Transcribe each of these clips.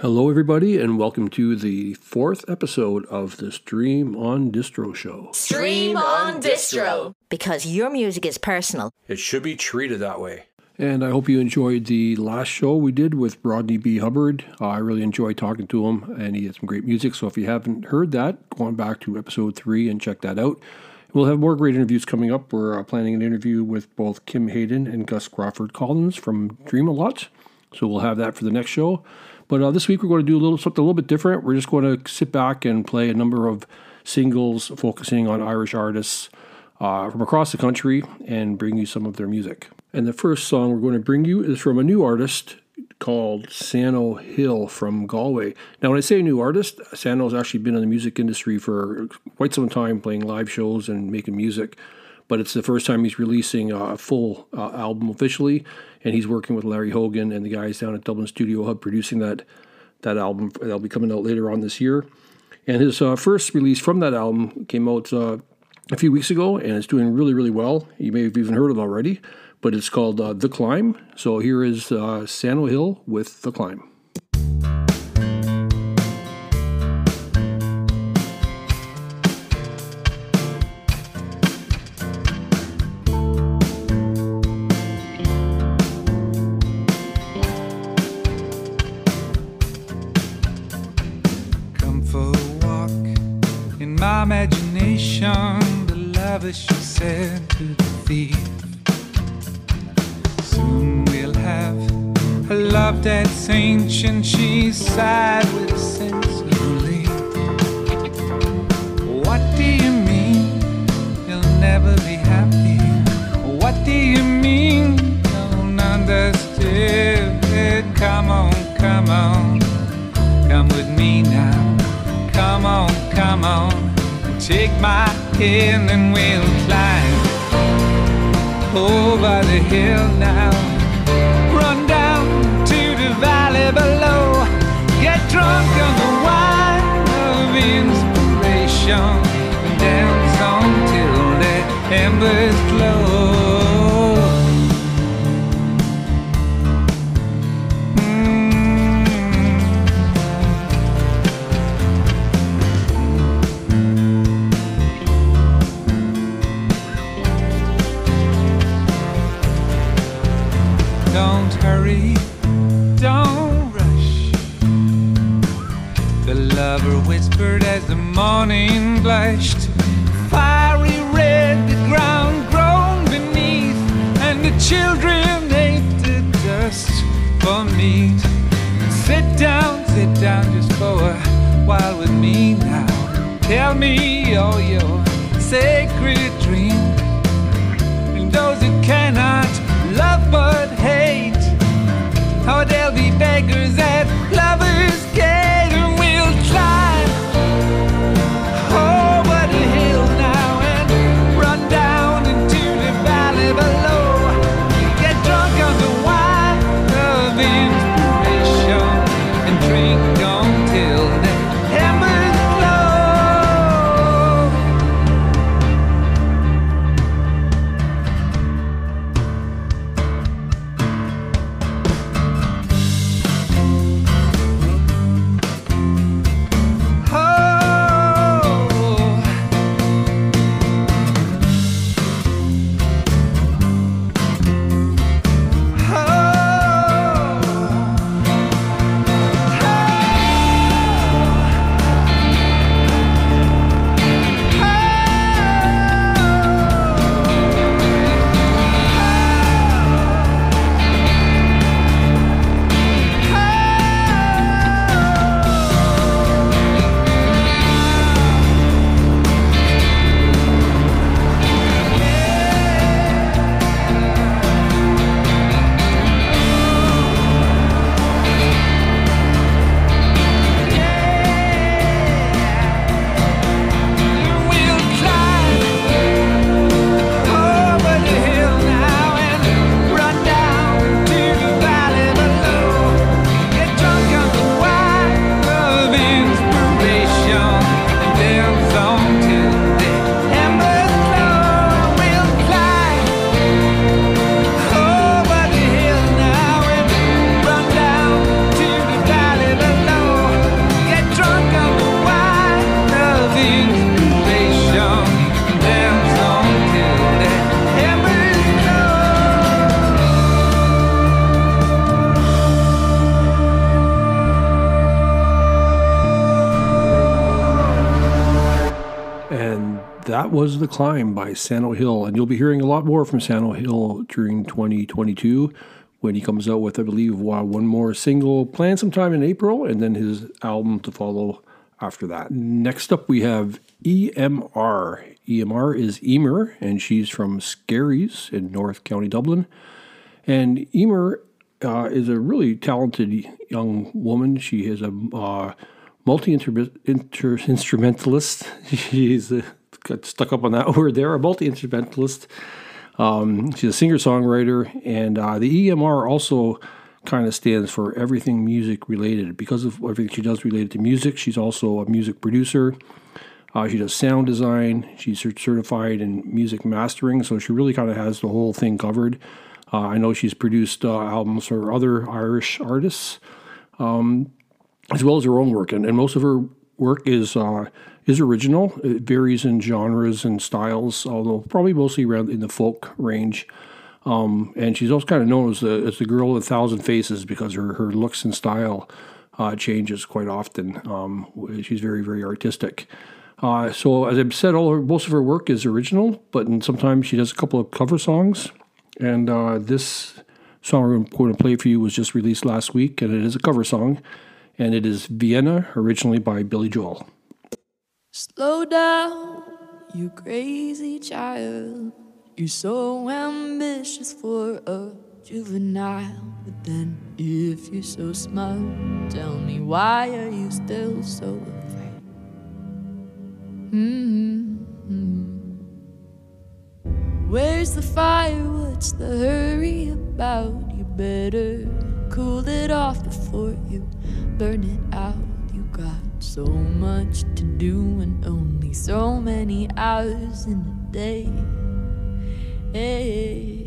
Hello, everybody, and welcome to the fourth episode of the StreamOnDistro show. StreamOnDistro. Because your music is personal. It should be treated that way. And I hope you enjoyed the last show we did with Rodney B. Hubbard. Uh, I really enjoyed talking to him, and he had some great music. So if you haven't heard that, go on back to episode three and check that out. We'll have more great interviews coming up. We're uh, planning an interview with both Kim Hayden and Gus Crawford Collins from DreamALot. So we'll have that for the next show. But uh, this week we're going to do a little something a little bit different. We're just going to sit back and play a number of singles focusing on Irish artists uh, from across the country and bring you some of their music. And the first song we're going to bring you is from a new artist called Sano Hill from Galway. Now, when I say new artist, Sano's actually been in the music industry for quite some time, playing live shows and making music. But it's the first time he's releasing a full uh, album officially and he's working with Larry Hogan and the guys down at Dublin Studio Hub producing that that album. That'll be coming out later on this year. And his uh, first release from that album came out uh, a few weeks ago, and it's doing really, really well. You may have even heard it already, but it's called uh, The Climb. So here is uh, Sano Hill with The Climb. Said to the thief. Soon we'll have a love that's ancient, she sighed with a sense of relief. What do you mean you'll never be happy? What do you mean don't understand? Come on, come on, come with me now. Come on, come on, take my and we'll climb over the hill now. Run down to the valley below. Get drunk on the wine of inspiration. And dance until the embers glow. Morning blushed. Fiery red, the ground groaned beneath, and the children ate the dust for meat. Sit down, sit down just for a while with me now. Tell me all your sacred dreams, and those who cannot love but hate, oh, they'll be beggars at that was The Climb by Sano Hill. And you'll be hearing a lot more from Sano Hill during 2022 when he comes out with, I believe, one more single planned sometime in April and then his album to follow after that. Next up, we have EMR. EMR is Emer, and she's from Skerries in North County, Dublin. And Emer uh, is a really talented young woman. She is a uh, multi instrumentalist. She's a, got stuck up on that word there, a multi instrumentalist. Um, she's a singer songwriter, and uh, the EMR also kind of stands for everything music related. Because of everything she does related to music, she's also a music producer. Uh, she does sound design. She's certified in music mastering, so she really kind of has the whole thing covered. Uh, I know she's produced uh, albums for other Irish artists, um, as well as her own work, and, and most of her work is uh, is original. It varies in genres and styles, although probably mostly around in the folk range. Um, and she's also kind of known as the as the girl with a thousand faces because her her looks and style uh, changes quite often. Um, she's very very artistic. Uh, so as I've said, all her, most of her work is original, but sometimes she does a couple of cover songs. And uh, this song I'm going to play for you was just released last week, and it is a cover song, and it is Vienna, originally by Billy Joel. Slow down, you crazy child. You're so ambitious for a juvenile. But then, if you're so smart, tell me why are you still so afraid? Mm-hmm. Where's the fire? What's the hurry about? You better cool it off before you burn it out. So much to do and only so many hours in a day. Hey.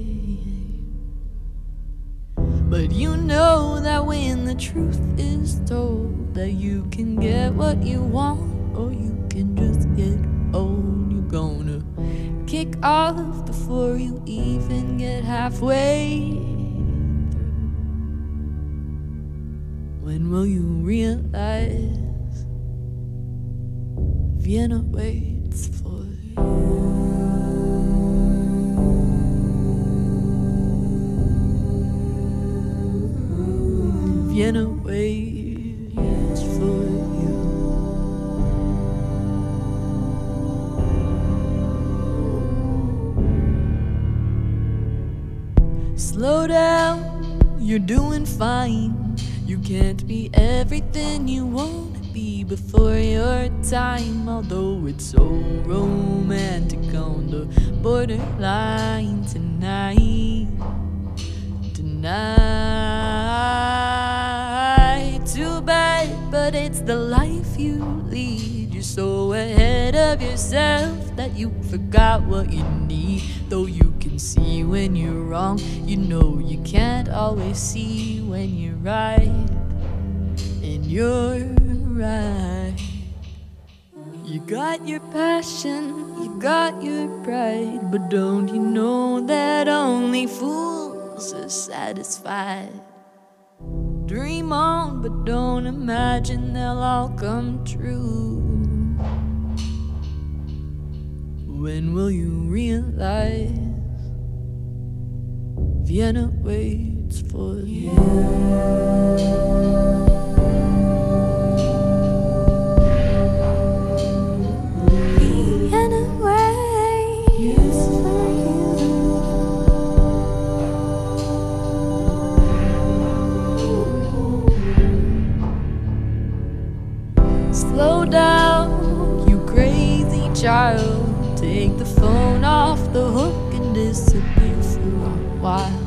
But you know that when the truth is told, that you can get what you want, or you can just get old. You're gonna kick off before you even get halfway. When will you realize? Vienna waits for you. Vienna waits for you. Slow down, you're doing fine. You can't be everything you want to be before your time, although it's so romantic on the borderline tonight. Tonight, too bad, but it's the life you lead. You're so ahead of yourself that you forgot what you need. Though you can see when you're wrong, you know you can't always see when you're right. And you're right. You got your passion, you got your pride, but don't you know that only fools are satisfied? Dream on, but don't imagine they'll all come true. When will you realize Vienna waits for you? While.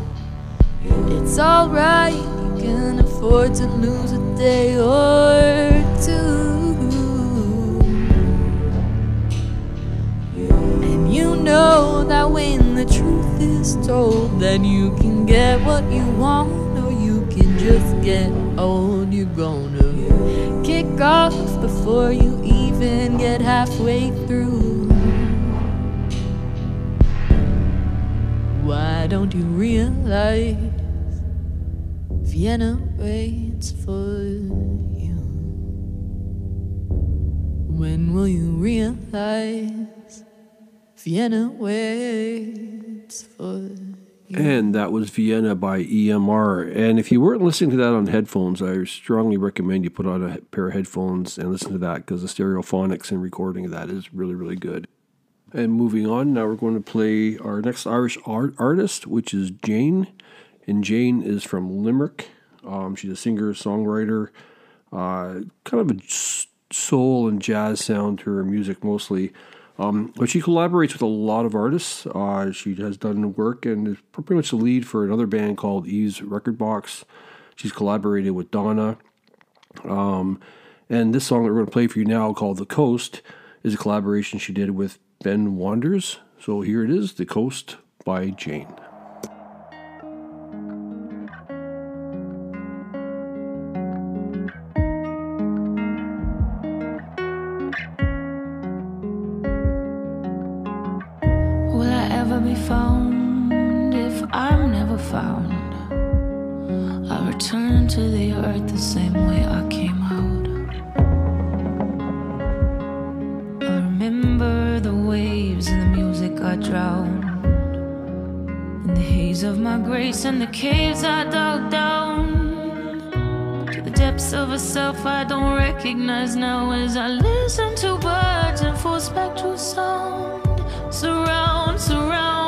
It's alright, you can afford to lose a day or two. And you know that when the truth is told, then you can get what you want, or you can just get old. You're gonna kick off before you even get halfway through. Why don't you realize Vienna waits for you? When will you realize Vienna waits for you? And that was Vienna by EMR. And if you weren't listening to that on headphones, I strongly recommend you put on a pair of headphones and listen to that because the stereophonics and recording of that is really, really good. And moving on, now we're going to play our next Irish art- artist, which is JaYne. And JaYne is from Limerick. Um, she's a singer, songwriter, uh, kind of a soul and jazz sound to her music mostly. Um, but she collaborates with a lot of artists. Uh, she has done work and is pretty much the lead for another band called Eve's Record Box. She's collaborated with Donna. Um, and this song that we're going to play for you now, called The Coast, is a collaboration she did with Ben Wanders. So here it is The Coast by JaYne. And the caves I dug down. To the depths of a self I don't recognize now as I listen to birds and full spectral sound surround, surround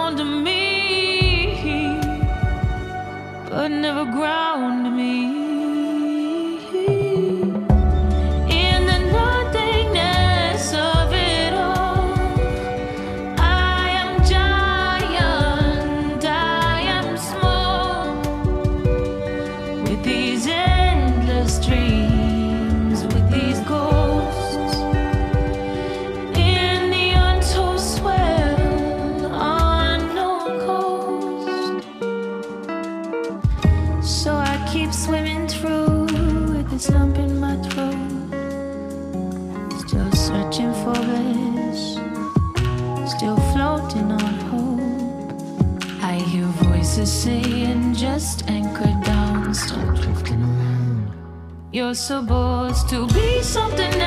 supposed to be something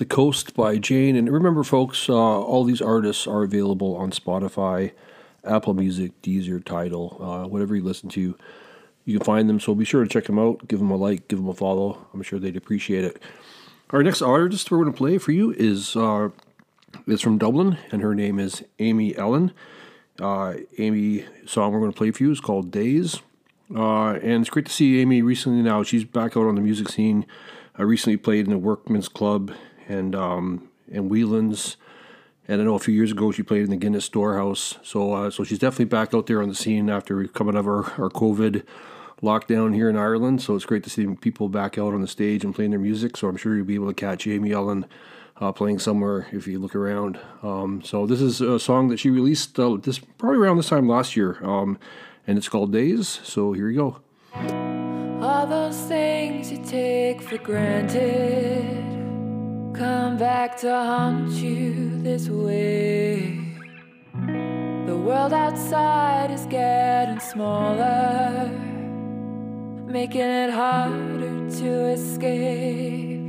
The Coast by JaYne. And remember, folks, uh, all these artists are available on Spotify, Apple Music, Deezer, Tidal, uh, whatever you listen to. You can find them, so be sure to check them out. Give them a like, give them a follow. I'm sure they'd appreciate it. Our next artist we're going to play for you is uh, is from Dublin, and her name is Amy Ellen. Uh, Amy song we're going to play for you is called Days. Uh, and it's great to see Amy recently now. She's back out on the music scene. I recently played in the Workman's Club and um, and Whelan's. And I know a few years ago she played in the Guinness Storehouse. So uh, so she's definitely back out there on the scene after coming out of our, our COVID lockdown here in Ireland. So it's great to see people back out on the stage and playing their music. So I'm sure you'll be able to catch Amy Ellen uh, playing somewhere if you look around. Um, so this is a song that she released uh, this probably around this time last year, um, and it's called Days. So here you go. All those things you take for granted come back to haunt you this way. The world outside is getting smaller, making it harder to escape.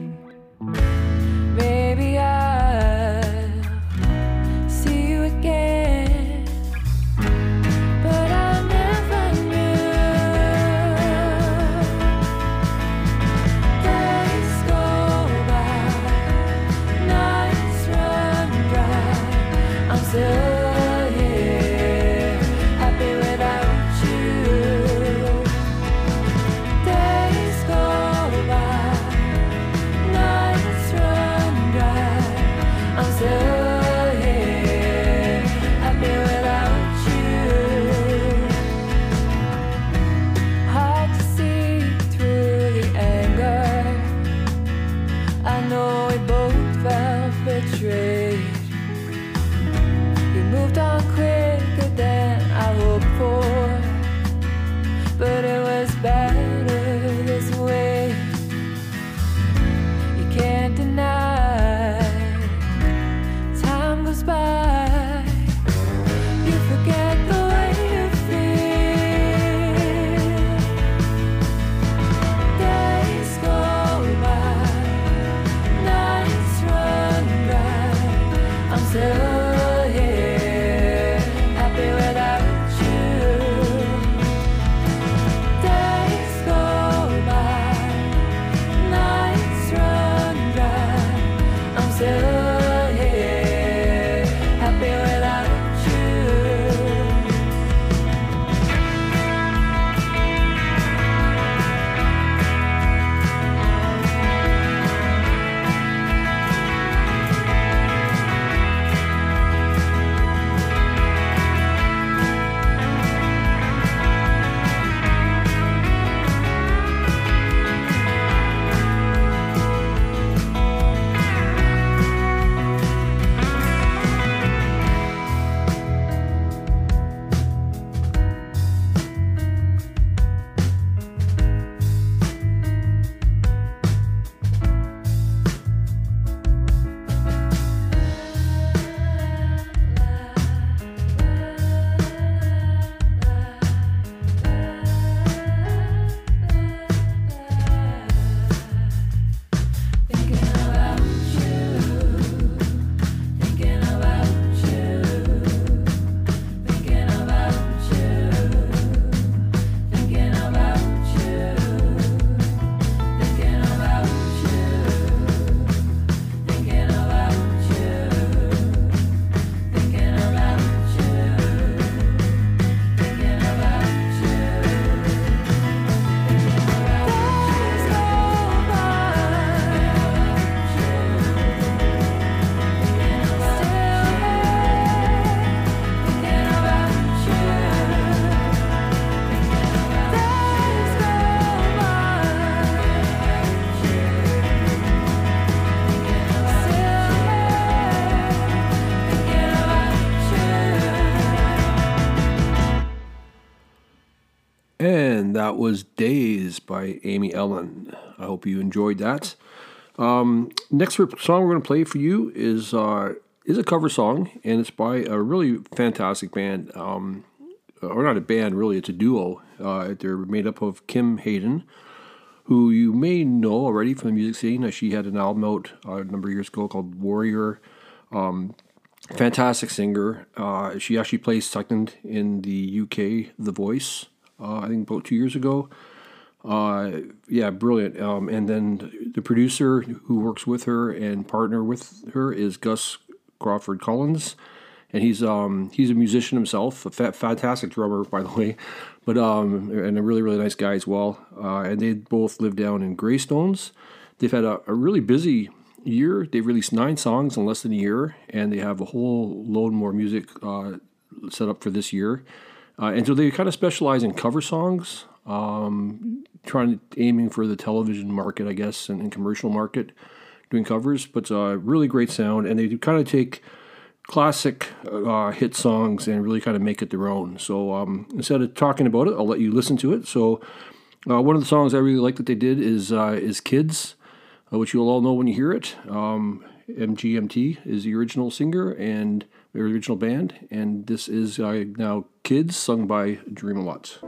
Was Days by Amy Ellen. I hope you enjoyed that. Um, next song we're going to play for you is uh, is a cover song, and it's by a really fantastic band. Um, or not a band, really, it's a duo. Uh, they're made up of Kim Hayden, who you may know already from the music scene. She had an album out uh, a number of years ago called Warrior. Um, fantastic singer. Uh, she actually placed second in the UK The Voice, uh, I think about two years ago. Uh, yeah, brilliant. Um, and then the producer who works with her and partner with her is Gus Crawford Collins, and he's um, he's a musician himself, a fa- fantastic drummer by the way, but um, and a really really nice guy as well. Uh, and they both live down in Greystones. They've had a, a really busy year. They've released nine songs in less than a year, and they have a whole load more music uh, set up for this year. Uh, and so they kind of specialize in cover songs. um, trying aiming for the television market, I guess, and, and commercial market, doing covers. But uh, really great sound, and they kind of take classic uh, hit songs and really kind of make it their own. So um, instead of talking about it, I'll let you listen to it. So uh, one of the songs I really like that they did is uh, is "Kids," uh, which you'll all know when you hear it. Um, MGMT is the original singer and original band, and this is uh, now "Kids" sung by DreamALot.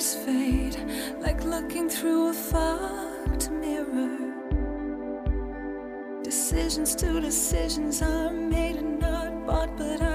Fade like looking through a fogged mirror. Decisions to decisions are made and not bought, but I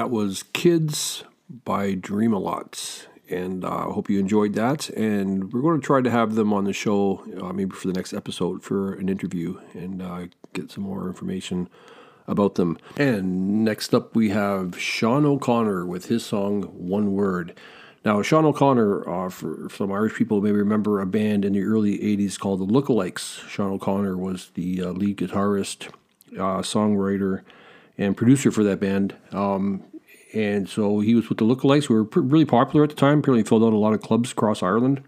that was Kids by DreamALot. And uh, I hope you enjoyed that. And we're going to try to have them on the show uh, maybe for the next episode for an interview and uh, get some more information about them. And next up, we have Sean O'Connor with his song One Word. Now, Sean O'Connor, uh, for some Irish people, may remember a band in the early 80s called the Lookalikes. Sean O'Connor was the uh, lead guitarist, uh, songwriter, and producer for that band. Um, and so he was with the Lookalikes, who were pr- really popular at the time. Apparently, filled out a lot of clubs across Ireland.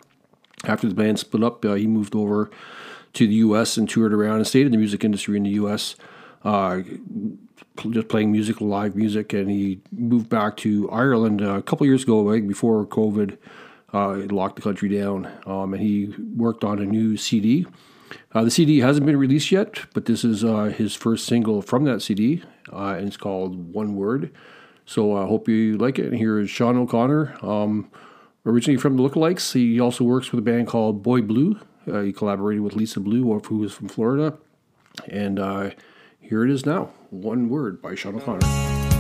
After the band split up, uh, he moved over to the U.S. and toured around and stayed in the music industry in the U.S. Uh, just playing music, live music, and he moved back to Ireland uh, a couple years ago, like before COVID uh, locked the country down. Um, and he worked on a new CD. Uh, the CD hasn't been released yet, but this is uh, his first single from that CD, uh, and it's called One Word. So I hope you like it. And here is Sean O'Connor, um, originally from the Lookalikes. He also works with a band called Boy Blue. Uh, he collaborated with Lisa Blue, who is from Florida. And uh, here it is now One Word by Sean O'Connor.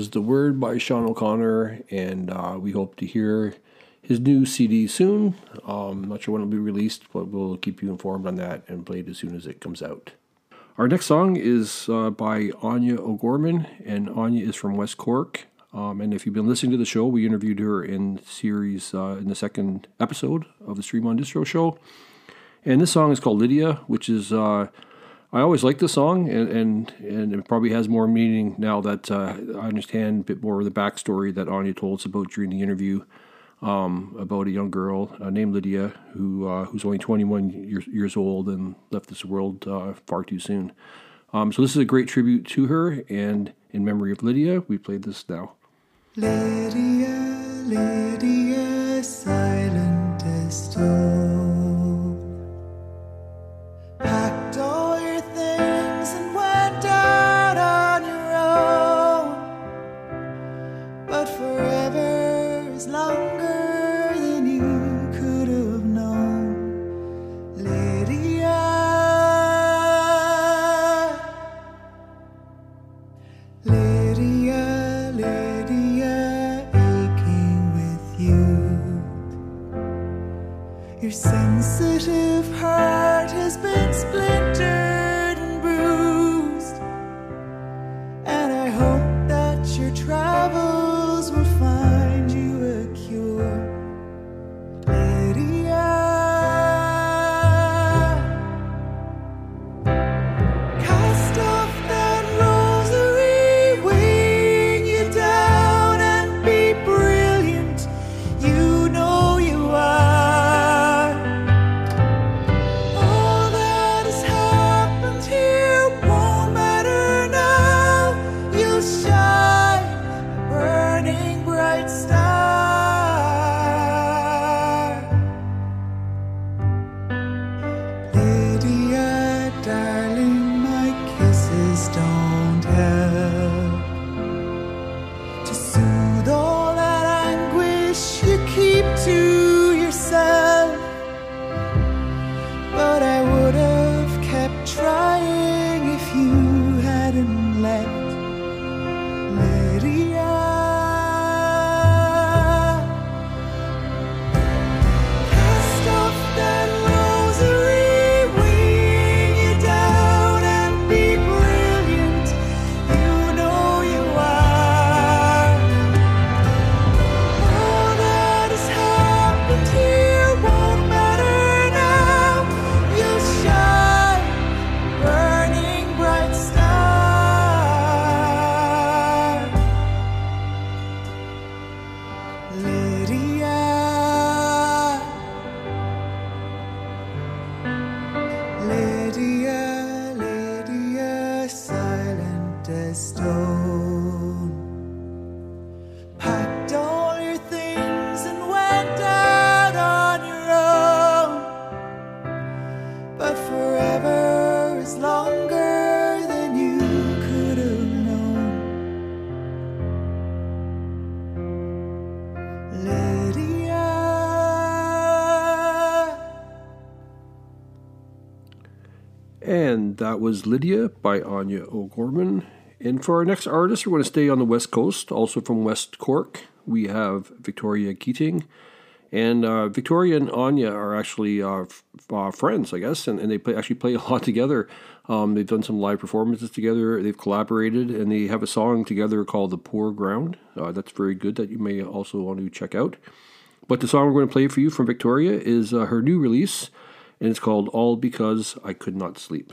Was The Word by Sean O'Connor, and uh, we hope to hear his new CD soon. Um, not sure when it'll be released, but we'll keep you informed on that and play it as soon as it comes out. Our next song is uh, by Aine O'Gorman, and Aine is from West Cork. Um, and if you've been listening to the show, we interviewed her in series uh, in the second episode of the StreamOnDistro show. And this song is called Lydia, which is uh, I always like the song, and, and, and it probably has more meaning now that uh, I understand a bit more of the backstory that Aine told us about during the interview um, about a young girl uh, named Lydia who uh, who's only 21 years, years old and left this world uh, far too soon. Um, so this is a great tribute to her, and in memory of Lydia, we played this now. Lydia, Lydia, silent as stone. And that was Lydia by Aine O'Gorman. And for our next artist, we're going to stay on the West Coast, also from West Cork. We have Victoria Keating. And uh, Victoria and Aine are actually uh, f- uh, friends, I guess, and, and they play, actually play a lot together. Um, they've done some live performances together, they've collaborated, and they have a song together called The Poor Ground. Uh, that's very good that you may also want to check out. But the song we're going to play for you from Victoria is uh, her new release, and it's called All Because I Could Not Sleep.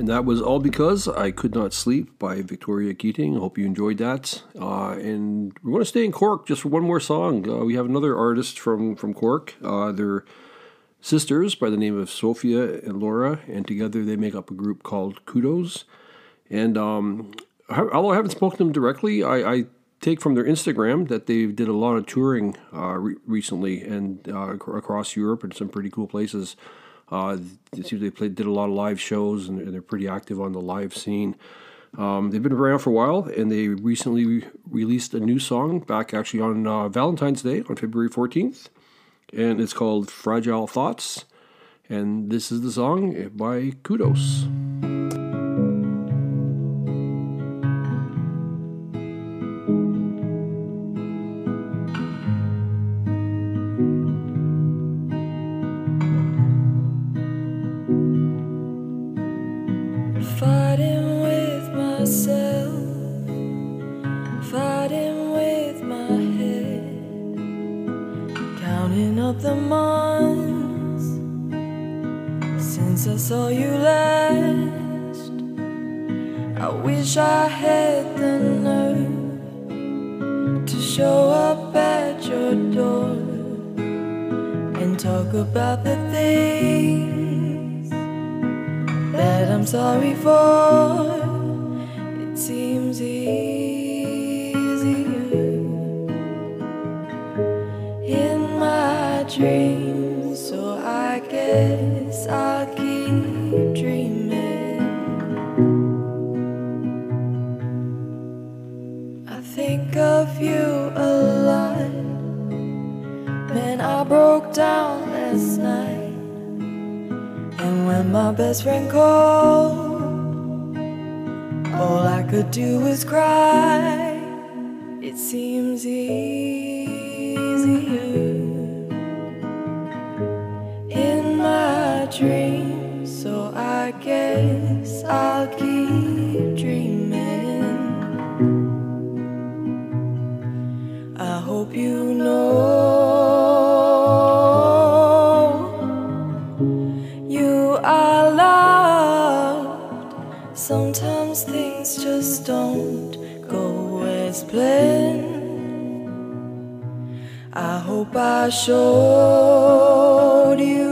And that was all because I could not sleep by Victoria Keating. I hope you enjoyed that. Uh, and we're going to stay in Cork just for one more song. Uh, we have another artist from from Cork. Uh, they're sisters by the name of Sophia and Laura, and together they make up a group called Kudos. And um, although I haven't spoken to them directly, I, I, take from their Instagram that they did a lot of touring uh, re- recently and uh, across Europe and some pretty cool places. Uh, it seems they played, did a lot of live shows and, they're pretty active on the live scene. Um, they've been around for a while and they recently re- released a new song back actually on uh, Valentine's Day on February 14th. And it's called Fragile Thoughts. And this is the song by Kudos. dreams, so I guess I'll keep dreaming. I think of you a lot. Man, I broke down last night. And when my best friend called, all I could do was cry. It seems easier. plan. I hope I showed you.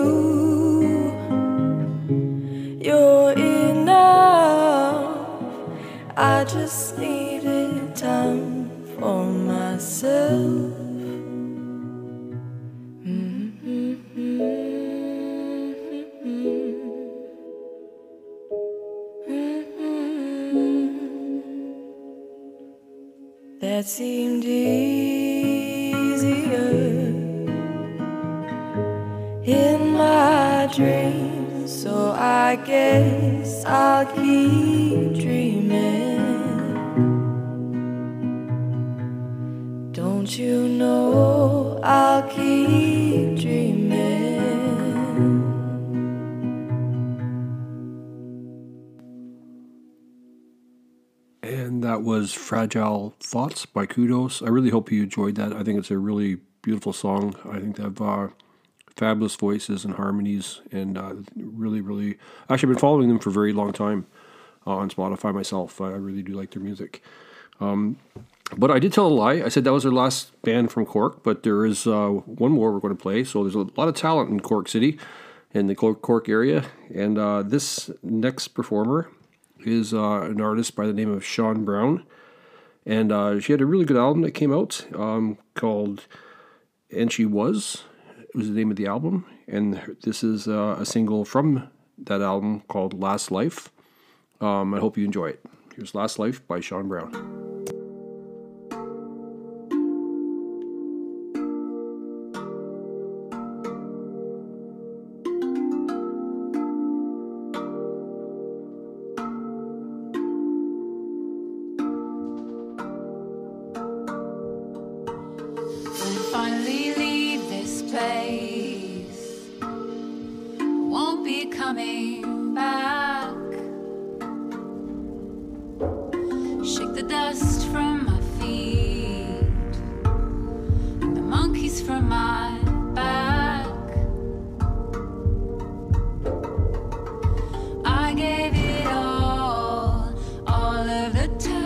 seemed easier in my dreams, so I guess I'll keep dreaming. Don't you know I'll keep dreaming? Fragile Thoughts by Kudos. I really hope you enjoyed that. I think it's a really beautiful song. I think they have uh, fabulous voices and harmonies, and uh, really, really. Actually, I've been following them for a very long time uh, on Spotify myself. I really do like their music. Um, but I did tell a lie. I said that was their last band from Cork, but there is uh, one more we're going to play. So there's a lot of talent in Cork City, in the Cork area. And uh, this next performer is uh, an artist by the name of Siân Brown. And uh, she had a really good album that came out um, called And She Was. It was the name of the album. And this is uh, a single from that album called Last Life. Um, I hope you enjoy it. Here's Last Life by Siân Brown. of the time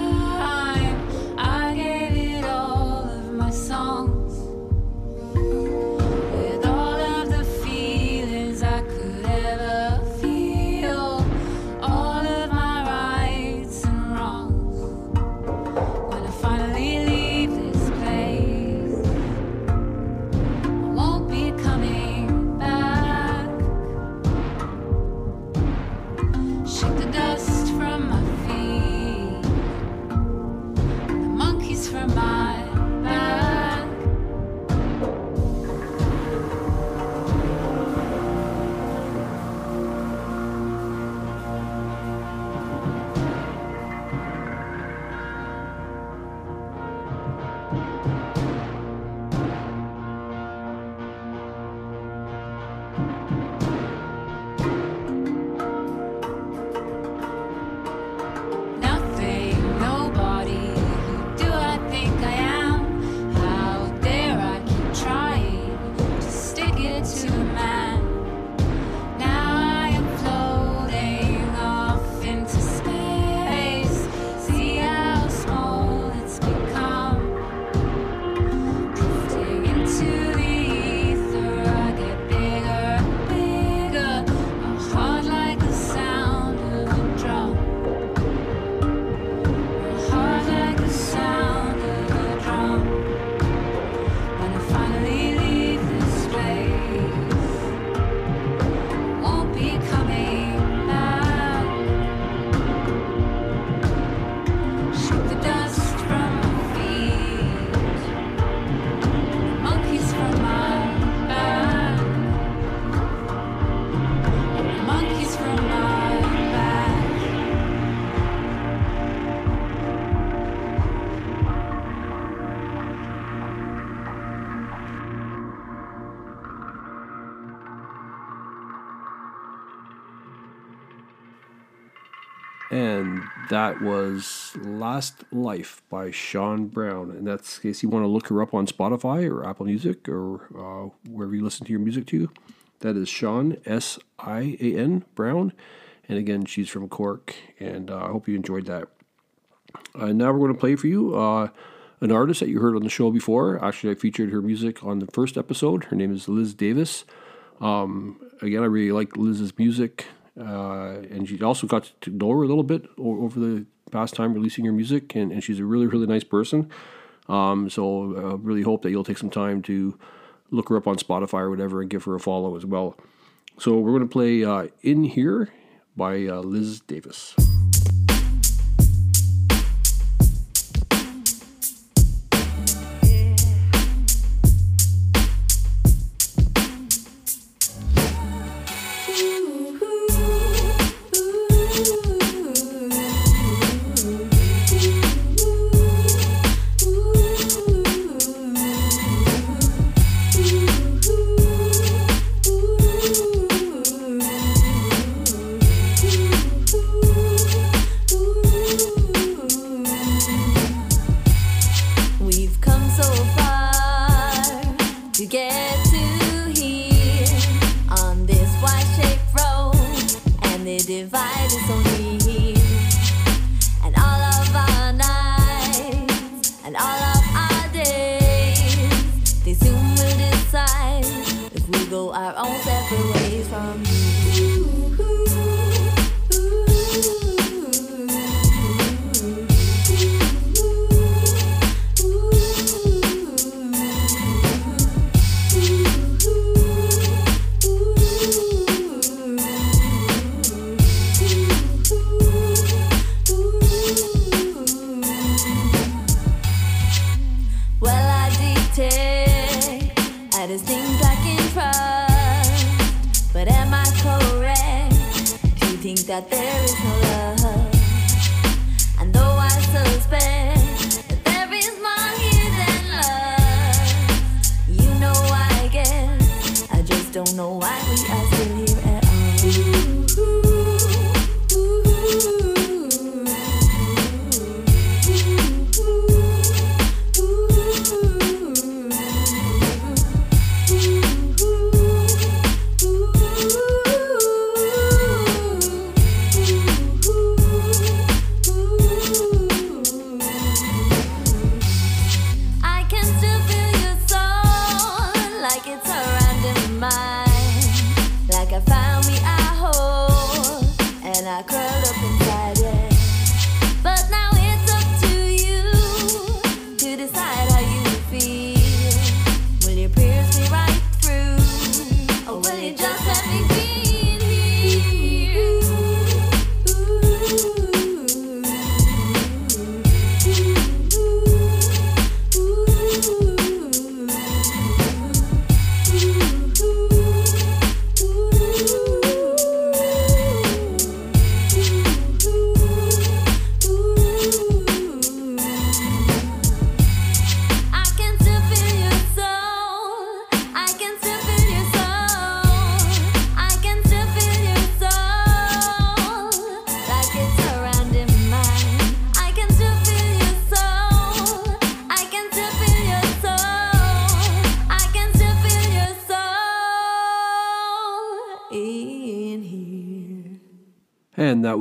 that was Last Life by Siân Brown. And that's in case you want to look her up on Spotify or Apple Music or uh, wherever you listen to your music to. That is Siân, S I A N, Brown. And again, she's from Cork. And uh, I hope you enjoyed that. Uh, now we're going to play for you uh, an artist that you heard on the show before. Actually, I featured her music on the first episode. Her name is Liz Davis. Um, again, I really like Liz's music. Uh, and she also got to know her a little bit over the past time releasing her music, and, and she's a really, really nice person. Um, so I uh, really hope that you'll take some time to look her up on Spotify or whatever and give her a follow as well. So we're going to play uh, In Here by uh, Liz Davis.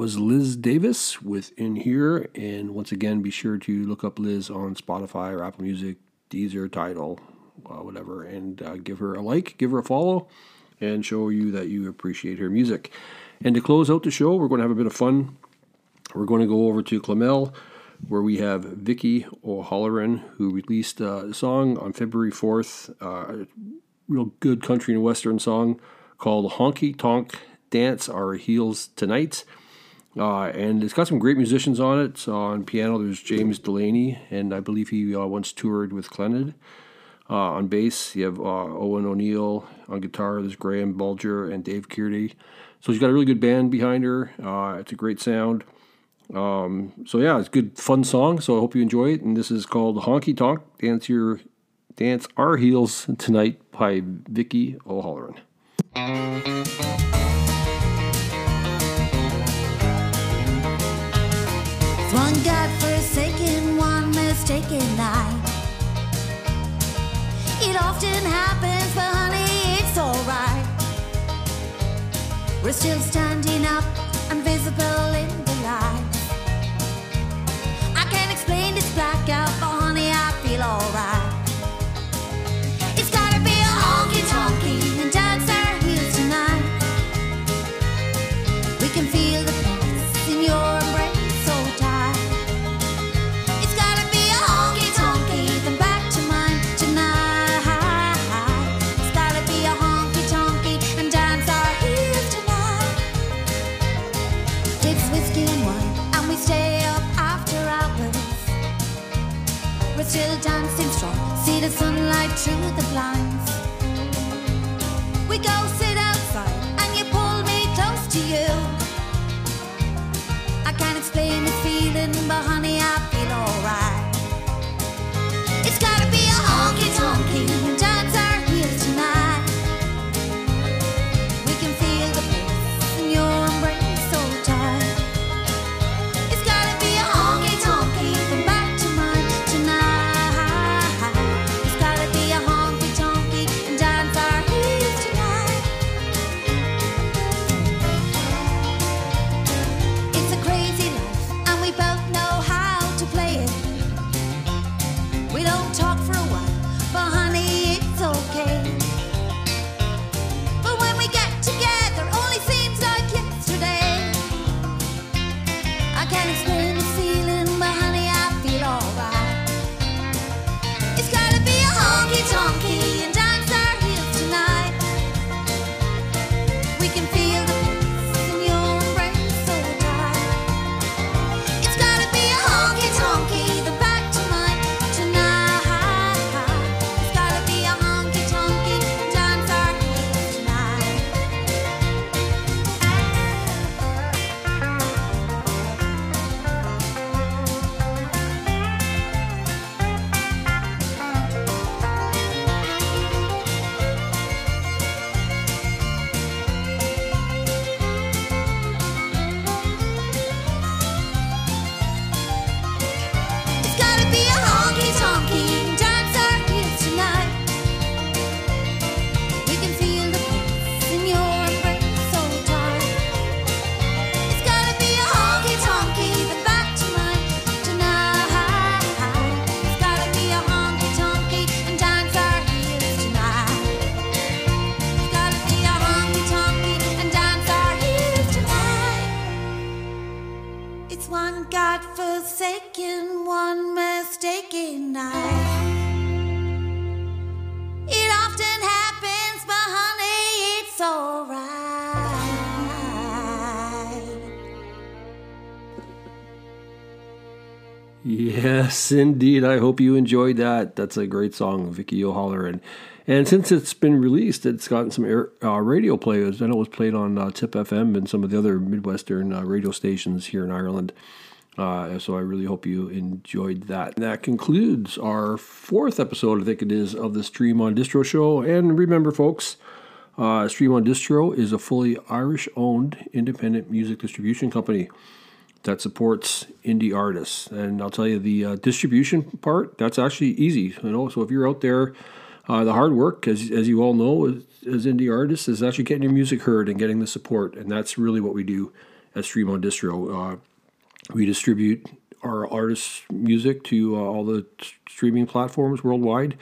Was Liz Davis with In Here. And once again, be sure to look up Liz on Spotify or Apple Music, Deezer, Tidal, uh, whatever, and uh, give her a like, give her a follow, and show you that you appreciate her music. And to close out the show, we're going to have a bit of fun. We're going to go over to Clonmel, where we have Vicki O'Holloran, who released a song on February 4th, uh, a real good country and western song called Honky Tonk Dance Our Heels Tonight. Uh, and it's got some great musicians on it. So on piano, there's James Delaney, and I believe he uh, once toured with Clannad. Uh, on bass, you have uh, Owen O'Neill. On guitar, there's Graham Bulger and Dave Kearney. So she's got a really good band behind her. Uh, it's a great sound. Um, so yeah, it's a good, fun song. So I hope you enjoy it. And this is called Honky Tonk Dance Your Dance Our Heels Tonight by Vicki O'Holloran. One godforsaken, one mistaken night. It often happens, but honey, it's alright. We're still standing up, invisible in the light. I can't explain this blackout, still dancing strong, see the sunlight through the blinds. We go sit outside, and you pull me close to you. I can't explain the feeling, but It's one godforsaken, one mistaken night. It often happens, but honey, it's alright. Yes, indeed. I hope you enjoyed that. That's a great song, Vicki O'Holler. And, since it's been released, it's gotten some air, uh, radio players. I know it was played on uh, Tipp FM and some of the other Midwestern uh, radio stations here in Ireland. Uh, so I really hope you enjoyed that. And that concludes our fourth episode, I think it is, of the StreamOnDistro show. And remember, folks, uh, StreamOnDistro is a fully Irish owned independent music distribution company that supports indie artists. And I'll tell you, the uh, distribution part, that's actually easy. You know, so if you're out there, uh, the hard work, as, as you all know, as, as indie artists, is actually getting your music heard and getting the support. And that's really what we do at StreamOnDistro. Uh, we distribute our artists' music to uh, all the streaming platforms worldwide.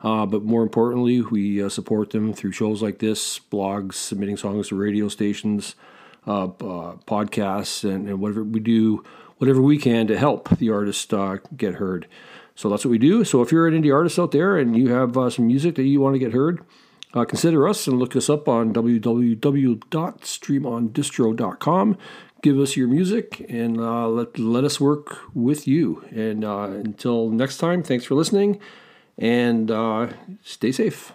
Uh, but more importantly, we uh, support them through shows like this, blogs, submitting songs to radio stations, uh, uh, podcasts, and, and whatever we do, whatever we can to help the artist uh, get heard. So that's what we do. So if you're an indie artist out there and you have some music that you want to get heard, uh, consider us and look us up on www.streamondistro.com. Give us your music and uh, let, let us work with you. And uh, until next time, thanks for listening and uh, stay safe.